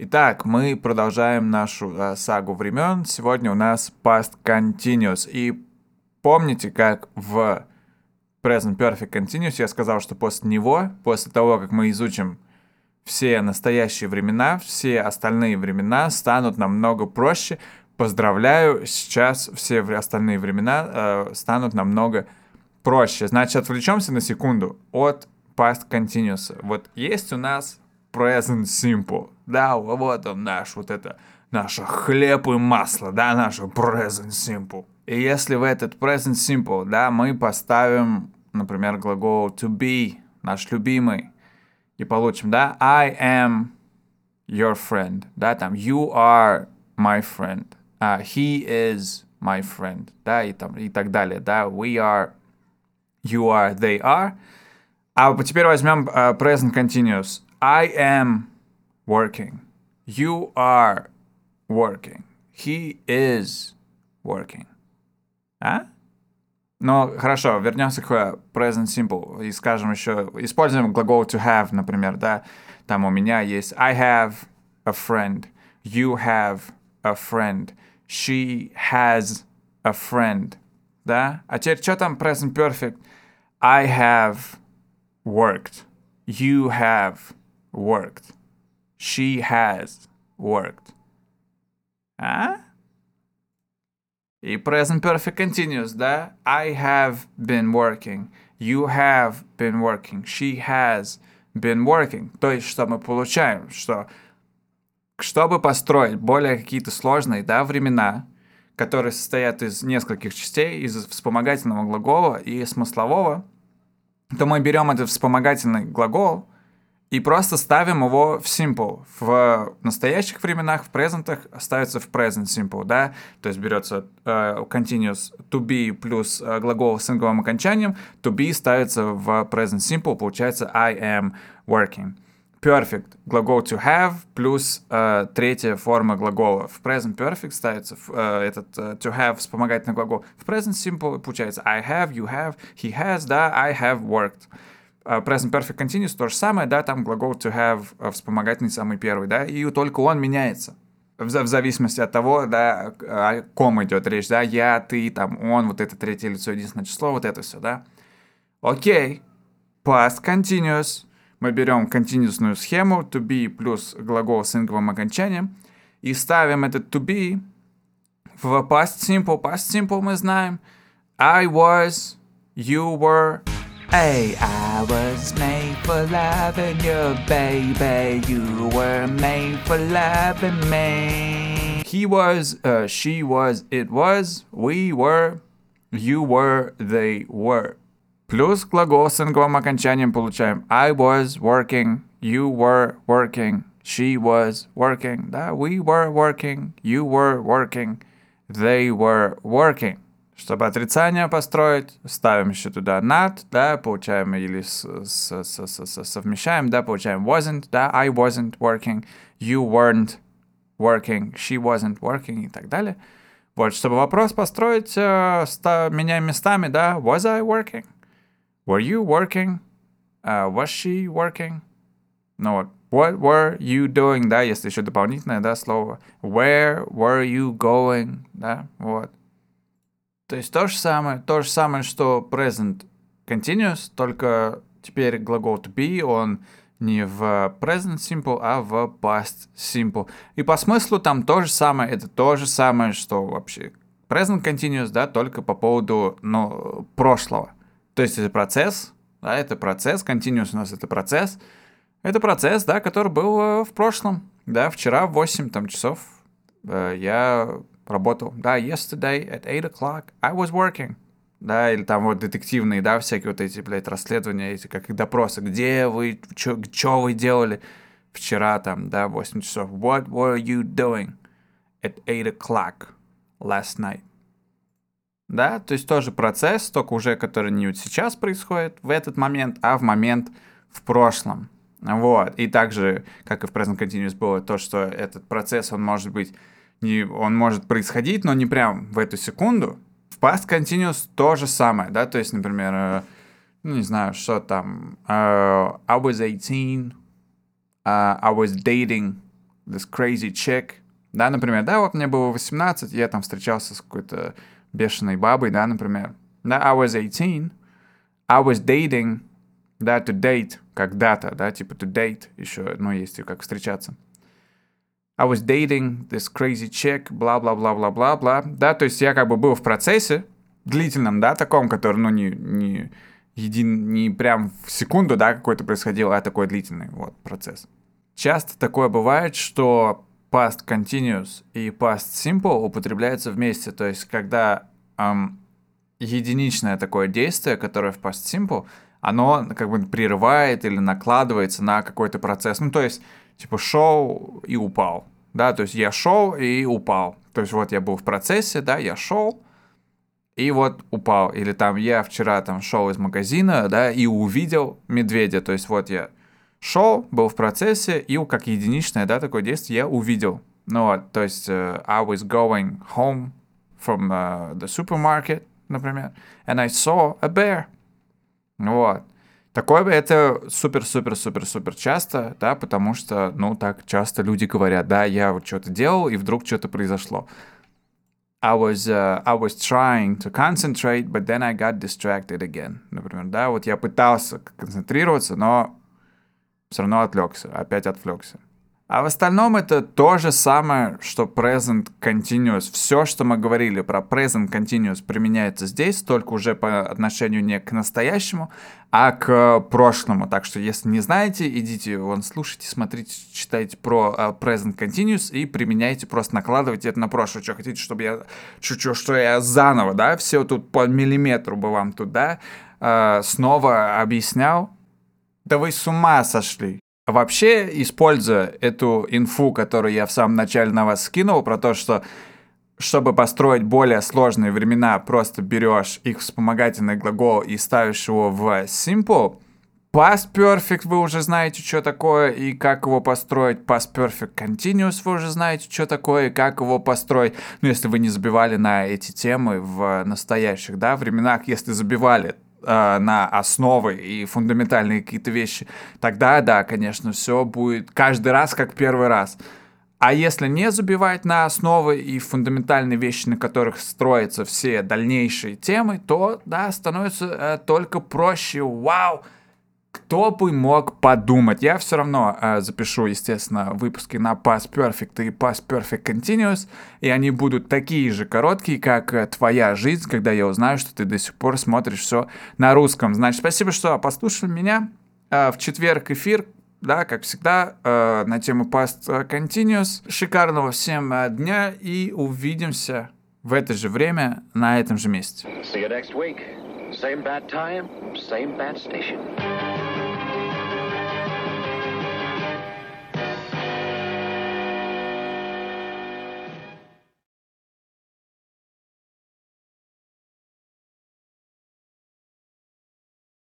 Итак, мы продолжаем нашу э, сагу времен. Сегодня у нас past continuous. И помните, как в present perfect continuous я сказал, что после него, после того, как мы изучим все настоящие времена, все остальные времена станут намного проще. Поздравляю, сейчас все остальные времена э, станут намного проще. Значит, отвлечемся на секунду от past continuous. Вот есть у нас present simple. Да, вот он наш, вот это, наше хлеб и масло, да, наше present simple. И если в этот present simple, да, мы поставим, например, глагол to be, наш любимый, и получим, да, I am your friend, да, там, you are my friend, uh, he is my friend, да, и там, и так далее, да, we are, you are, they are. А теперь возьмем uh, present continuous. I am working. You are working. He is working. А? Но хорошо, вернемся к present simple и скажем еще, используем глагол to have, например, да, там у меня есть I have a friend, you have a friend, she has a friend, да? А теперь что там present perfect? I have worked, you have worked. She has worked. А? И present perfect continuous, да? I have been working. You have been working. She has been working. То есть, что мы получаем? Что чтобы построить более какие-то сложные да, времена, которые состоят из нескольких частей, из вспомогательного глагола и смыслового, то мы берем этот вспомогательный глагол – и просто ставим его в simple. В настоящих временах, в презентах ставится в present simple, да, то есть берется uh, continuous to be плюс uh, глагол с инговым окончанием, to be ставится в present simple, получается I am working. Perfect глагол to have плюс uh, третья форма глагола. В present perfect ставится uh, этот uh, to have вспомогательный глагол. В present simple получается I have, you have, he has, да, I have worked. А, present Perfect Continuous то же самое, да, там глагол to have а, вспомогательный самый первый, да, и только он меняется. В, в зависимости от того, да, о ком идет речь, да, я, ты, там, он, вот это третье лицо, единственное число, вот это все, да. Окей, past continuous, мы берем континуусную схему to be плюс глагол с инговым окончанием и ставим этот to be в past simple. Past simple мы знаем I was, you were, Hey, I was made for loving you, baby. You were made for loving me. He was, uh, she was, it was, we were, you were, they were. Плюс глагол с инговым окончанием получаем I was working, you were working, she was working, да, we were working, you were working, they were working. Чтобы отрицание построить, ставим еще туда not, да, получаем или с, с, с, с, с, совмещаем, да, получаем wasn't, да, I wasn't working, you weren't working, she wasn't working и так далее. Вот, чтобы вопрос построить, э, ста, меняем местами, да, was I working? Were you working? Uh, was she working? Ну вот, what were you doing, да, если еще дополнительное, да, слово. Where were you going, да, вот. То есть то же самое, то же самое, что present continuous, только теперь глагол to be, он не в present simple, а в past simple. И по смыслу там то же самое, это то же самое, что вообще present continuous, да, только по поводу, ну, прошлого. То есть это процесс, да, это процесс, continuous у нас это процесс, это процесс, да, который был э, в прошлом, да, вчера в 8 там, часов э, я работал. Да, yesterday at 8 o'clock I was working. Да, или там вот детективные, да, всякие вот эти, блядь, расследования, эти, как допросы. Где вы, что вы делали вчера там, да, 8 часов? What were you doing at 8 o'clock last night? Да, то есть тоже процесс, только уже который не сейчас происходит, в этот момент, а в момент в прошлом. Вот. И также, как и в Present Continuous было, то, что этот процесс, он может быть не, он может происходить, но не прям в эту секунду. В past continuous то же самое, да, то есть, например, э, ну, не знаю, что там, uh, I was 18, uh, I was dating this crazy chick. Да, например, да, вот мне было 18, я там встречался с какой-то бешеной бабой, да, например. Да, I was 18, I was dating, да, to date, когда-то, да, типа to date еще, ну, есть и как встречаться. I was dating this crazy chick, бла-бла-бла-бла-бла-бла. Да, то есть я как бы был в процессе длительном, да, таком, который, ну, не, не, един, не прям в секунду, да, какой-то происходил, а такой длительный, вот, процесс. Часто такое бывает, что past continuous и past simple употребляются вместе, то есть когда эм, единичное такое действие, которое в past simple, оно как бы прерывает или накладывается на какой-то процесс. Ну, то есть, типа, шел и упал, да, то есть я шел и упал. То есть вот я был в процессе, да, я шел, и вот упал. Или там я вчера там шел из магазина, да, и увидел медведя. То есть вот я шел, был в процессе, и как единичное, да, такое действие я увидел. Ну вот, то есть uh, I was going home from uh, the supermarket, например, and I saw a bear. Вот. Такое это супер-супер-супер-супер часто, да, потому что, ну, так часто люди говорят, да, я вот что-то делал, и вдруг что-то произошло. I was, uh, I was trying to concentrate, but then I got distracted again. Например, да, вот я пытался концентрироваться, но все равно отвлекся, опять отвлекся. А в остальном это то же самое, что present continuous. Все, что мы говорили про present continuous, применяется здесь, только уже по отношению не к настоящему, а к прошлому. Так что, если не знаете, идите, вон, слушайте, смотрите, читайте про uh, present continuous и применяйте, просто накладывайте это на прошлое. Что хотите, чтобы я, что, что я заново, да, все тут по миллиметру бы вам туда uh, снова объяснял. Да вы с ума сошли. Вообще, используя эту инфу, которую я в самом начале на вас скинул, про то, что чтобы построить более сложные времена, просто берешь их вспомогательный глагол и ставишь его в simple, Past Perfect вы уже знаете, что такое и как его построить. Past Perfect Continuous вы уже знаете, что такое и как его построить. Ну, если вы не забивали на эти темы в настоящих да, временах, если забивали, э, на основы и фундаментальные какие-то вещи, тогда, да, конечно, все будет каждый раз как первый раз. А если не забивать на основы и фундаментальные вещи, на которых строятся все дальнейшие темы, то, да, становится э, только проще. Вау! Кто бы мог подумать? Я все равно э, запишу, естественно, выпуски на Past Perfect и Past Perfect Continuous, и они будут такие же короткие, как э, твоя жизнь, когда я узнаю, что ты до сих пор смотришь все на русском. Значит, спасибо, что послушали меня. Э, в четверг эфир, да, как всегда, э, на тему Past Continuous. Шикарного всем э, дня и увидимся в это же время на этом же месте. See you next week. Same bad time, same bad station.